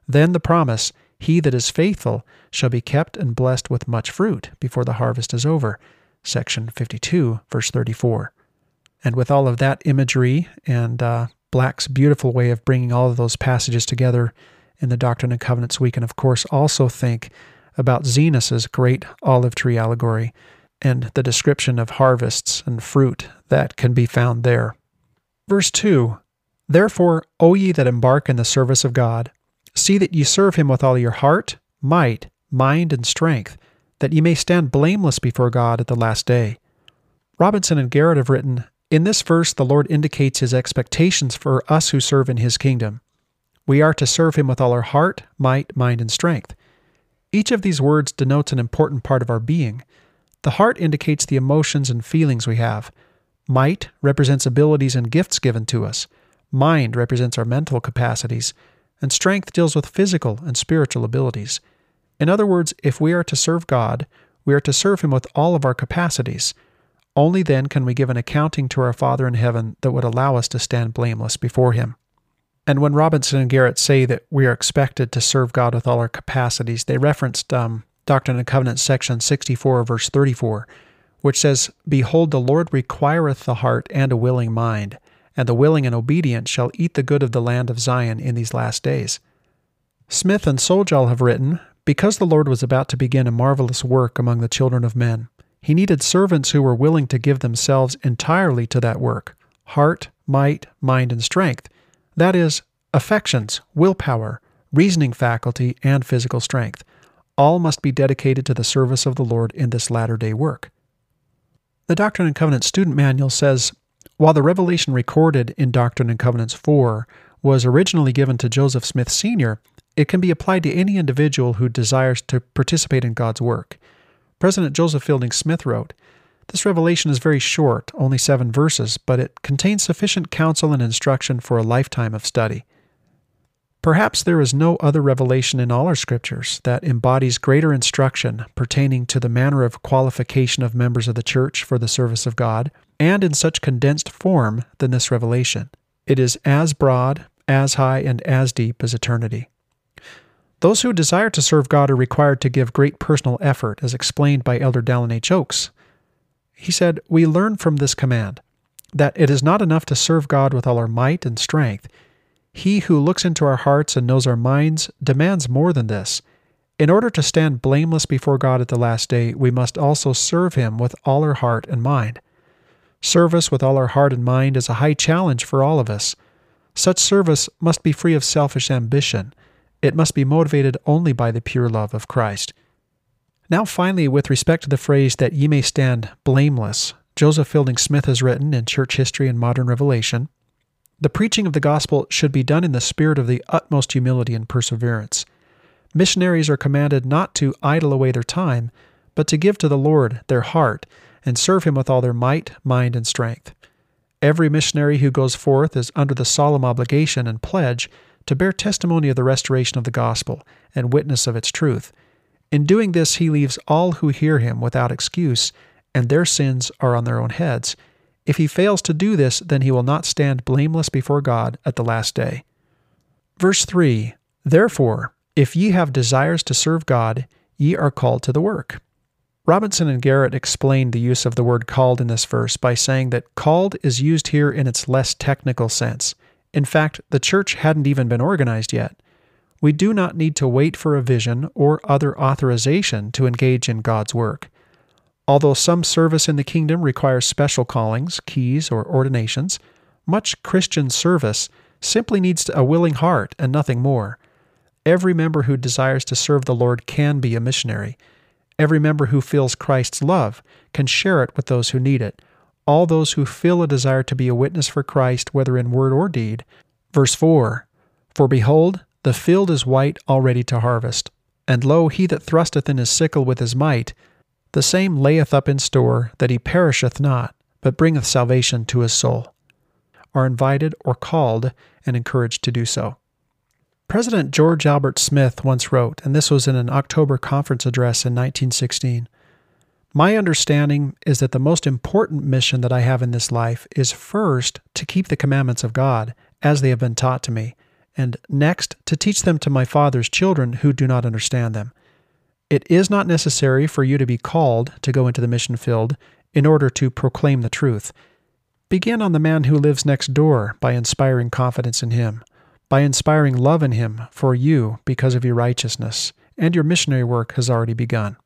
Then the promise, He that is faithful shall be kept and blessed with much fruit before the harvest is over, section 52, verse 34. And with all of that imagery and uh, Black's beautiful way of bringing all of those passages together in the Doctrine and Covenants, we can, of course, also think about Zenos's great olive tree allegory and the description of harvests and fruit that can be found there. Verse 2 Therefore, O ye that embark in the service of God, See that ye serve him with all your heart, might, mind, and strength, that ye may stand blameless before God at the last day. Robinson and Garrett have written In this verse, the Lord indicates his expectations for us who serve in his kingdom. We are to serve him with all our heart, might, mind, and strength. Each of these words denotes an important part of our being. The heart indicates the emotions and feelings we have. Might represents abilities and gifts given to us. Mind represents our mental capacities. And strength deals with physical and spiritual abilities. In other words, if we are to serve God, we are to serve Him with all of our capacities. Only then can we give an accounting to our Father in heaven that would allow us to stand blameless before Him. And when Robinson and Garrett say that we are expected to serve God with all our capacities, they referenced um, Doctrine and Covenants section 64, verse 34, which says, Behold, the Lord requireth the heart and a willing mind, and the willing and obedient shall eat the good of the land of Zion in these last days. Smith and Sjodahl have written, because the Lord was about to begin a marvelous work among the children of men, he needed servants who were willing to give themselves entirely to that work heart, might, mind, and strength. That is, affections, willpower, reasoning faculty, and physical strength. All must be dedicated to the service of the Lord in this latter day work. The Doctrine and Covenants Student Manual says While the revelation recorded in Doctrine and Covenants 4 was originally given to Joseph Smith Sr., it can be applied to any individual who desires to participate in God's work. President Joseph Fielding Smith wrote, This revelation is very short, only seven verses, but it contains sufficient counsel and instruction for a lifetime of study. Perhaps there is no other revelation in all our scriptures that embodies greater instruction pertaining to the manner of qualification of members of the church for the service of God, and in such condensed form than this revelation. It is as broad, as high, and as deep as eternity. Those who desire to serve God are required to give great personal effort, as explained by Elder Dallin H. Oaks. He said, We learn from this command that it is not enough to serve God with all our might and strength. He who looks into our hearts and knows our minds demands more than this. In order to stand blameless before God at the last day, we must also serve Him with all our heart and mind. Service with all our heart and mind is a high challenge for all of us. Such service must be free of selfish ambition it must be motivated only by the pure love of Christ. Now, finally, with respect to the phrase that ye may stand blameless, Joseph Fielding Smith has written in Church History and Modern Revelation The preaching of the gospel should be done in the spirit of the utmost humility and perseverance. Missionaries are commanded not to idle away their time, but to give to the Lord their heart and serve Him with all their might, mind, and strength. Every missionary who goes forth is under the solemn obligation and pledge to bear testimony of the restoration of the gospel and witness of its truth. In doing this, he leaves all who hear him without excuse, and their sins are on their own heads. If he fails to do this, then he will not stand blameless before God at the last day. Verse 3 Therefore, if ye have desires to serve God, ye are called to the work. Robinson and Garrett explained the use of the word called in this verse by saying that called is used here in its less technical sense. In fact, the church hadn't even been organized yet. We do not need to wait for a vision or other authorization to engage in God's work. Although some service in the kingdom requires special callings, keys, or ordinations, much Christian service simply needs a willing heart and nothing more. Every member who desires to serve the Lord can be a missionary. Every member who feels Christ's love can share it with those who need it all those who feel a desire to be a witness for Christ, whether in word or deed. Verse 4 For behold, the field is white, already to harvest. And lo, he that thrusteth in his sickle with his might, the same layeth up in store that he perisheth not, but bringeth salvation to his soul. are invited or called, and encouraged to do so. President George Albert Smith once wrote, and this was in an October conference address in 1916 my understanding is that the most important mission that I have in this life is first to keep the commandments of God as they have been taught to me, and next to teach them to my Father's children who do not understand them. It is not necessary for you to be called to go into the mission field in order to proclaim the truth. Begin on the man who lives next door by inspiring confidence in him, by inspiring love in him for you because of your righteousness, and your missionary work has already begun.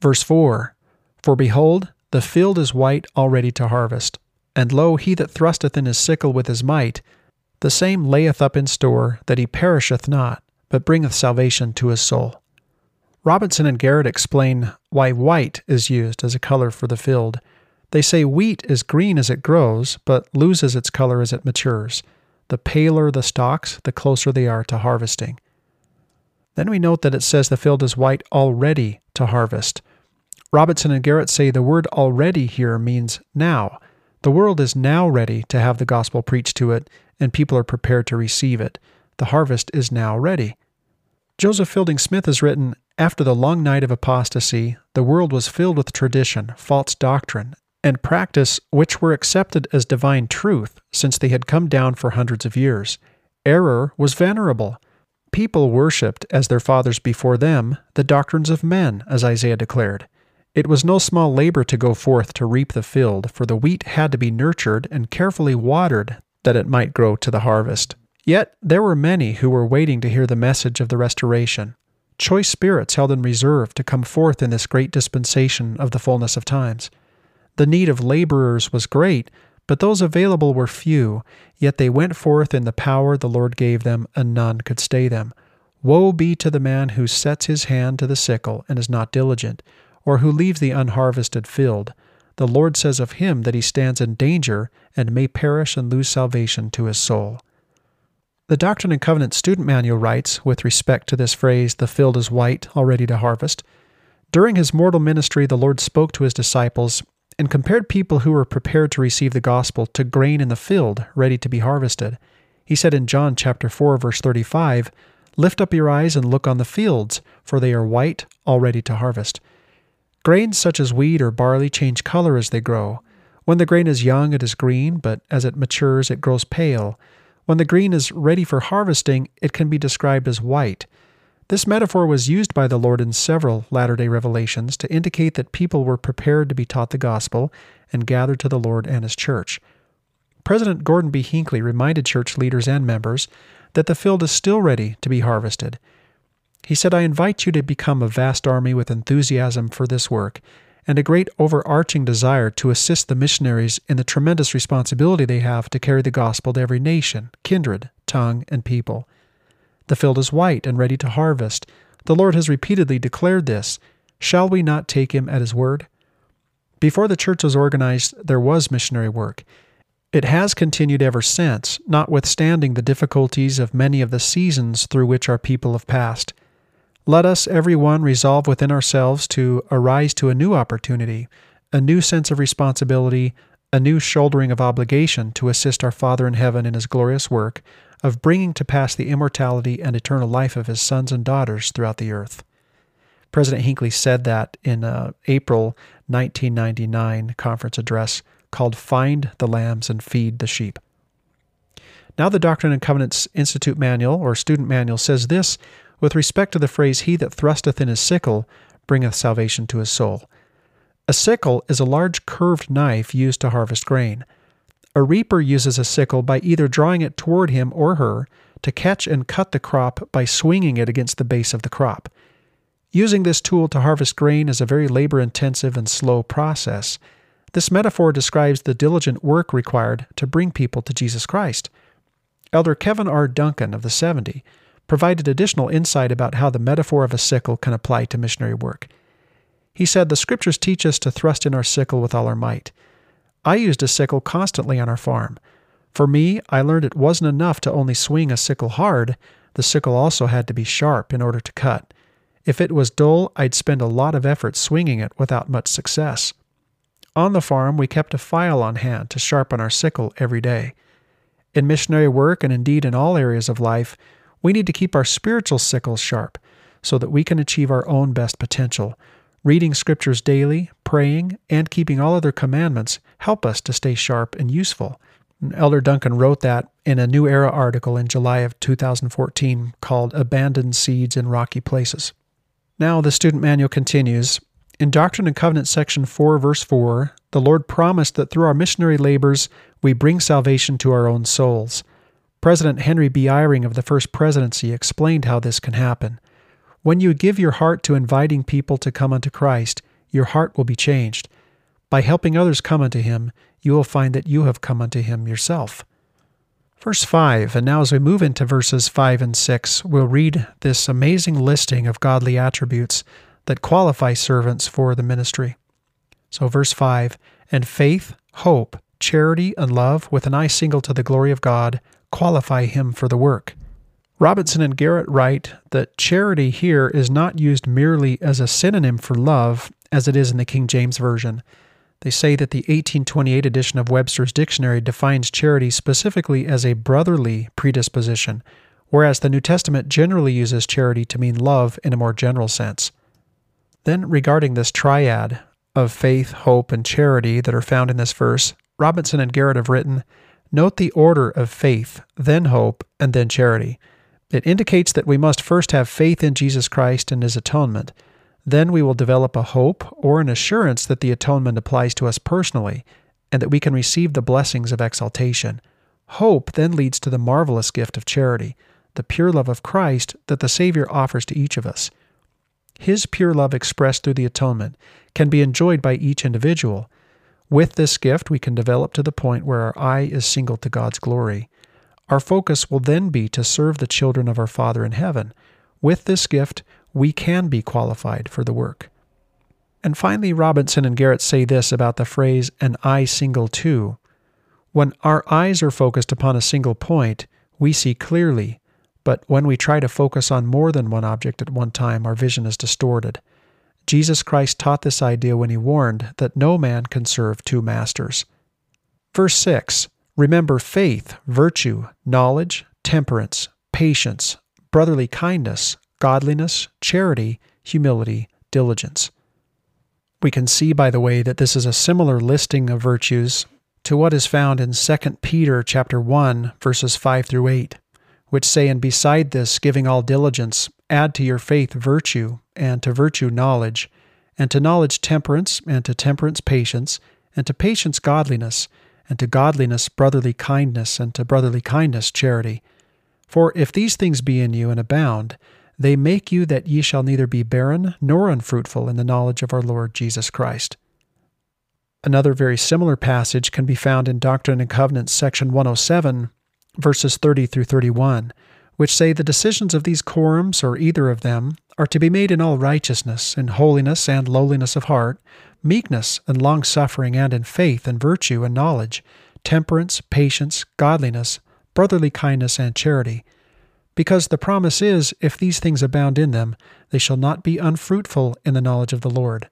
Verse 4 For behold, the field is white already to harvest. And lo, he that thrusteth in his sickle with his might, The same layeth up in store that he perisheth not, but bringeth salvation to his soul. Robinson and Garrett explain why white is used as a color for the field. They say wheat is green as it grows, but loses its color as it matures. The paler the stalks, the closer they are to harvesting. Then we note that it says the field is white already to harvest. Robinson and Garrett say the word already here means now. The world is now ready to have the gospel preached to it, and people are prepared to receive it. The harvest is now ready. Joseph Fielding Smith has written After the long night of apostasy, the world was filled with tradition, false doctrine, and practice which were accepted as divine truth since they had come down for hundreds of years. Error was venerable. People worshipped, as their fathers before them, the doctrines of men, as Isaiah declared. It was no small labor to go forth to reap the field, for the wheat had to be nurtured and carefully watered that it might grow to the harvest. Yet there were many who were waiting to hear the message of the restoration, choice spirits held in reserve to come forth in this great dispensation of the fullness of times. The need of laborers was great, but those available were few, yet they went forth in the power the Lord gave them, and none could stay them. Woe be to the man who sets his hand to the sickle and is not diligent, or who leaves the unharvested field. The Lord says of him that he stands in danger and may perish and lose salvation to his soul. The Doctrine and Covenants Student Manual writes, with respect to this phrase, the field is white, all ready to harvest. During his mortal ministry, the Lord spoke to his disciples and compared people who were prepared to receive the gospel to grain in the field, ready to be harvested. He said in John chapter 4 verse 35, "Lift up your eyes and look on the fields, for they are white, all ready to harvest." Grains such as wheat or barley change color as they grow. When the grain is young, it is green, but as it matures, it grows pale. When the green is ready for harvesting, it can be described as white. This metaphor was used by the Lord in several latter day revelations to indicate that people were prepared to be taught the gospel and gathered to the Lord and His church. President Gordon B. Hinckley reminded church leaders and members that the field is still ready to be harvested. He said, I invite you to become a vast army with enthusiasm for this work and a great overarching desire to assist the missionaries in the tremendous responsibility they have to carry the gospel to every nation, kindred, tongue, and people. The field is white and ready to harvest. The Lord has repeatedly declared this. Shall we not take him at his word? Before the church was organized, there was missionary work. It has continued ever since, notwithstanding the difficulties of many of the seasons through which our people have passed. Let us, every one, resolve within ourselves to arise to a new opportunity, a new sense of responsibility, a new shouldering of obligation to assist our Father in heaven in his glorious work of bringing to pass the immortality and eternal life of his sons and daughters throughout the earth. President Hinckley said that in uh, April 1999 conference address called Find the Lambs and Feed the Sheep. Now, the Doctrine and Covenants Institute Manual or Student Manual says this with respect to the phrase, He that thrusteth in his sickle bringeth salvation to his soul. A sickle is a large curved knife used to harvest grain. A reaper uses a sickle by either drawing it toward him or her to catch and cut the crop by swinging it against the base of the crop. Using this tool to harvest grain is a very labor intensive and slow process. This metaphor describes the diligent work required to bring people to Jesus Christ. Elder Kevin R. Duncan of the 70 provided additional insight about how the metaphor of a sickle can apply to missionary work. He said, The scriptures teach us to thrust in our sickle with all our might. I used a sickle constantly on our farm. For me, I learned it wasn't enough to only swing a sickle hard, the sickle also had to be sharp in order to cut. If it was dull, I'd spend a lot of effort swinging it without much success. On the farm, we kept a file on hand to sharpen our sickle every day. In missionary work, and indeed in all areas of life, we need to keep our spiritual sickles sharp so that we can achieve our own best potential. Reading scriptures daily, praying, and keeping all other commandments help us to stay sharp and useful. Elder Duncan wrote that in a New Era article in July of 2014 called Abandoned Seeds in Rocky Places. Now, the student manual continues. In Doctrine and Covenant, section 4, verse 4, the Lord promised that through our missionary labors we bring salvation to our own souls. President Henry B. Eyring of the First Presidency explained how this can happen. When you give your heart to inviting people to come unto Christ, your heart will be changed. By helping others come unto Him, you will find that you have come unto Him yourself. Verse 5, and now as we move into verses 5 and 6, we'll read this amazing listing of godly attributes that qualify servants for the ministry. So, verse 5 and faith, hope, charity, and love, with an eye single to the glory of God, qualify him for the work. Robinson and Garrett write that charity here is not used merely as a synonym for love, as it is in the King James Version. They say that the 1828 edition of Webster's Dictionary defines charity specifically as a brotherly predisposition, whereas the New Testament generally uses charity to mean love in a more general sense. Then, regarding this triad of faith, hope, and charity that are found in this verse, Robinson and Garrett have written Note the order of faith, then hope, and then charity. It indicates that we must first have faith in Jesus Christ and his atonement. Then we will develop a hope or an assurance that the atonement applies to us personally and that we can receive the blessings of exaltation. Hope then leads to the marvelous gift of charity, the pure love of Christ that the Savior offers to each of us. His pure love expressed through the atonement can be enjoyed by each individual. With this gift, we can develop to the point where our eye is single to God's glory. Our focus will then be to serve the children of our Father in heaven. With this gift, we can be qualified for the work. And finally, Robinson and Garrett say this about the phrase, an eye single too. When our eyes are focused upon a single point, we see clearly, but when we try to focus on more than one object at one time, our vision is distorted. Jesus Christ taught this idea when he warned that no man can serve two masters. Verse 6 Remember faith, virtue, knowledge, temperance, patience, brotherly kindness, godliness, charity, humility, diligence. We can see, by the way, that this is a similar listing of virtues to what is found in 2 Peter chapter 1 verses 5 through 8, which say and beside this giving all diligence add to your faith virtue and to virtue knowledge and to knowledge temperance and to temperance patience and to patience godliness and to godliness brotherly kindness and to brotherly kindness charity. For if these things be in you and abound, they make you that ye shall neither be barren nor unfruitful in the knowledge of our Lord Jesus Christ. Another very similar passage can be found in Doctrine and Covenants, section 107, verses 30 through 31, which say the decisions of these quorums, or either of them, are to be made in all righteousness, in holiness and lowliness of heart, meekness and long suffering, and in faith and virtue and knowledge, temperance, patience, godliness, brotherly kindness, and charity because the promise is, if these things abound in them, they shall not be unfruitful in the knowledge of the Lord.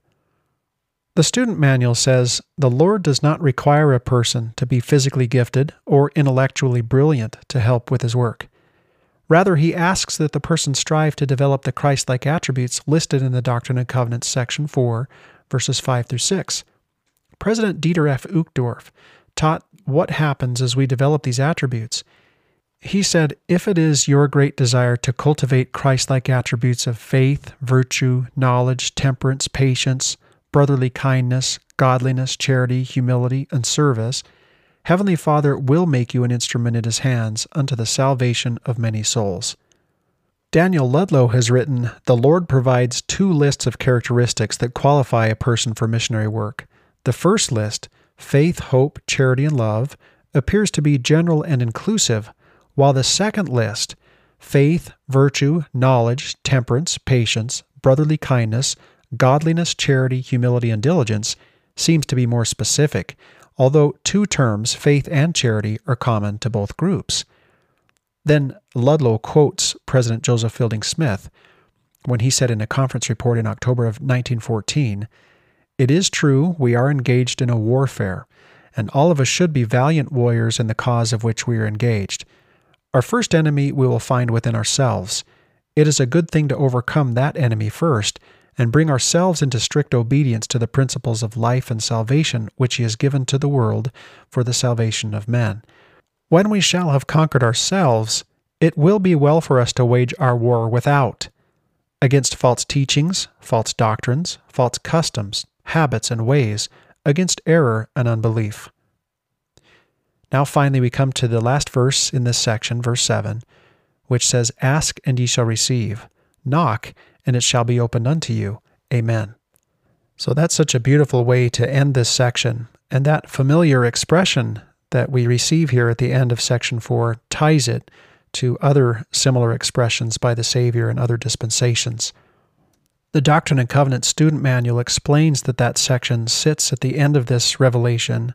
The student manual says the Lord does not require a person to be physically gifted or intellectually brilliant to help with his work. Rather, he asks that the person strive to develop the Christ like attributes listed in the Doctrine and Covenants, section 4, verses 5 through 6. President Dieter F. Uchtdorf taught what happens as we develop these attributes he said, If it is your great desire to cultivate Christ like attributes of faith, virtue, knowledge, temperance, patience, brotherly kindness, godliness, charity, humility, and service, Heavenly Father will make you an instrument in His hands unto the salvation of many souls. Daniel Ludlow has written The Lord provides two lists of characteristics that qualify a person for missionary work. The first list, faith, hope, charity, and love, appears to be general and inclusive, while the second list, faith, virtue, knowledge, temperance, patience, brotherly kindness, godliness, charity, humility, and diligence, seems to be more specific, although two terms, faith and charity, are common to both groups. Then Ludlow quotes President Joseph Fielding Smith when he said in a conference report in October of 1914 It is true we are engaged in a warfare, and all of us should be valiant warriors in the cause of which we are engaged. Our first enemy we will find within ourselves. It is a good thing to overcome that enemy first and bring ourselves into strict obedience to the principles of life and salvation which He has given to the world for the salvation of men. When we shall have conquered ourselves, it will be well for us to wage our war without, against false teachings, false doctrines, false customs, habits, and ways, against error and unbelief. Now, finally, we come to the last verse in this section, verse 7, which says, Ask and ye shall receive, knock and it shall be opened unto you. Amen. So that's such a beautiful way to end this section. And that familiar expression that we receive here at the end of section 4 ties it to other similar expressions by the Savior in other dispensations. The Doctrine and Covenants student manual explains that that section sits at the end of this revelation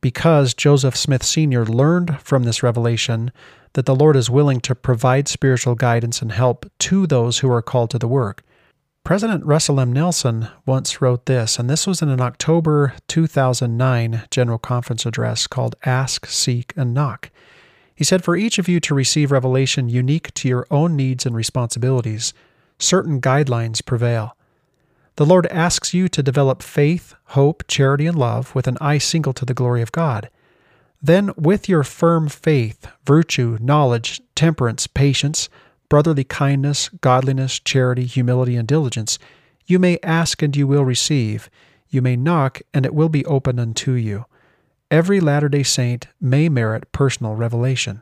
because Joseph Smith Sr. learned from this revelation that the Lord is willing to provide spiritual guidance and help to those who are called to the work. President Russell M. Nelson once wrote this, and this was in an October 2009 General Conference address called Ask, Seek, and Knock. He said, For each of you to receive revelation unique to your own needs and responsibilities, certain guidelines prevail. The Lord asks you to develop faith, hope, charity, and love with an eye single to the glory of God. Then, with your firm faith, virtue, knowledge, temperance, patience, brotherly kindness, godliness, charity, humility, and diligence, you may ask and you will receive. You may knock and it will be opened unto you. Every Latter day Saint may merit personal revelation.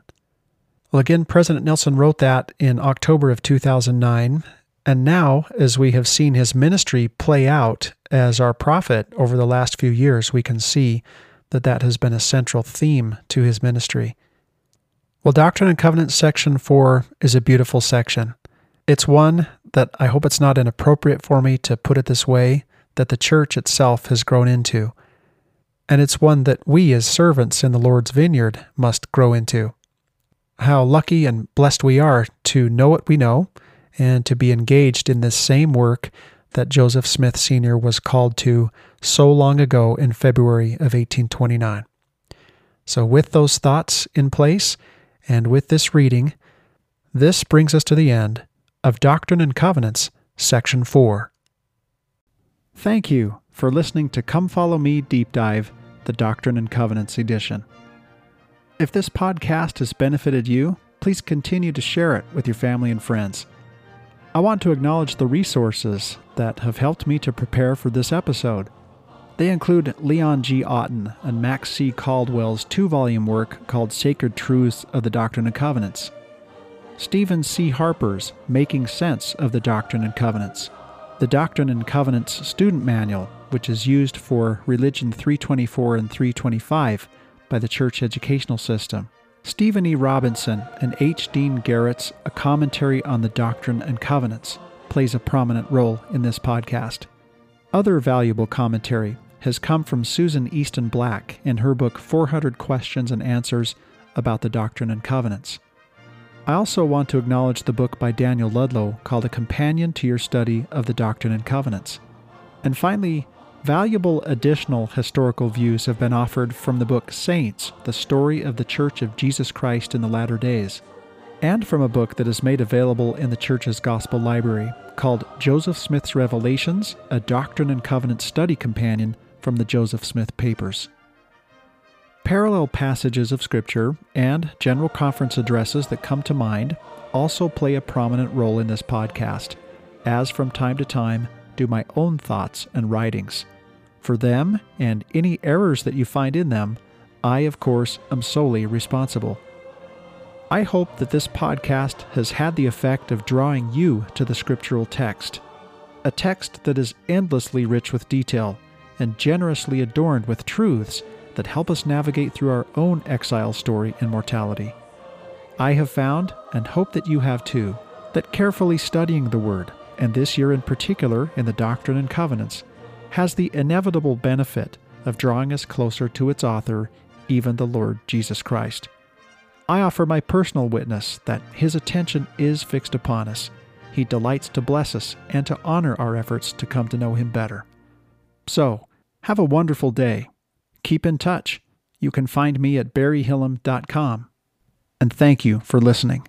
Well, again, President Nelson wrote that in October of 2009, and now, as we have seen his ministry play out as our prophet over the last few years, we can see that that has been a central theme to his ministry. Well, Doctrine and Covenants section 4 is a beautiful section. It's one that I hope it's not inappropriate for me to put it this way, that the church itself has grown into. And it's one that we as servants in the Lord's vineyard must grow into. How lucky and blessed we are to know what we know and to be engaged in this same work that Joseph Smith Sr. was called to so long ago in February of 1829. So, with those thoughts in place, and with this reading, this brings us to the end of Doctrine and Covenants, Section 4. Thank you for listening to Come Follow Me Deep Dive, the Doctrine and Covenants edition. If this podcast has benefited you, please continue to share it with your family and friends. I want to acknowledge the resources that have helped me to prepare for this episode. They include Leaun G. Otten and Max C. Caldwell's two volume work called Sacred Truths of the Doctrine and Covenants, Stephen C. Harper's Making Sense of the Doctrine and Covenants, the Doctrine and Covenants Student Manual, which is used for Religion 324 and 325 by the Church Educational System, Stephen E. Robinson and H. Dean Garrett's A Commentary on the Doctrine and Covenants plays a prominent role in this podcast. Other valuable commentary has come from Susan Easton Black in her book 400 Questions and Answers about the Doctrine and Covenants. I also want to acknowledge the book by Daniel Ludlow called A Companion to Your Study of the Doctrine and Covenants. And finally, valuable additional historical views have been offered from the book Saints, the Story of the Church of Jesus Christ in the Latter Days, and from a book that is made available in the Church's Gospel Library called Joseph Smith's Revelations, a Doctrine and Covenant Study Companion from the Joseph Smith Papers. Parallel passages of Scripture and general conference addresses that come to mind also play a prominent role in this podcast, as from time to time do my own thoughts and writings. For them and any errors that you find in them, I, of course, am solely responsible. I hope that this podcast has had the effect of drawing you to the scriptural text, a text that is endlessly rich with detail and generously adorned with truths that help us navigate through our own exile story and mortality. I have found, and hope that you have too, that carefully studying the Word, and this year in particular in the Doctrine and Covenants, has the inevitable benefit of drawing us closer to its author, even the Lord Jesus Christ. I offer my personal witness that His attention is fixed upon us. He delights to bless us and to honor our efforts to come to know Him better. So, have a wonderful day. Keep in touch. You can find me at barryhillam.com. And thank you for listening.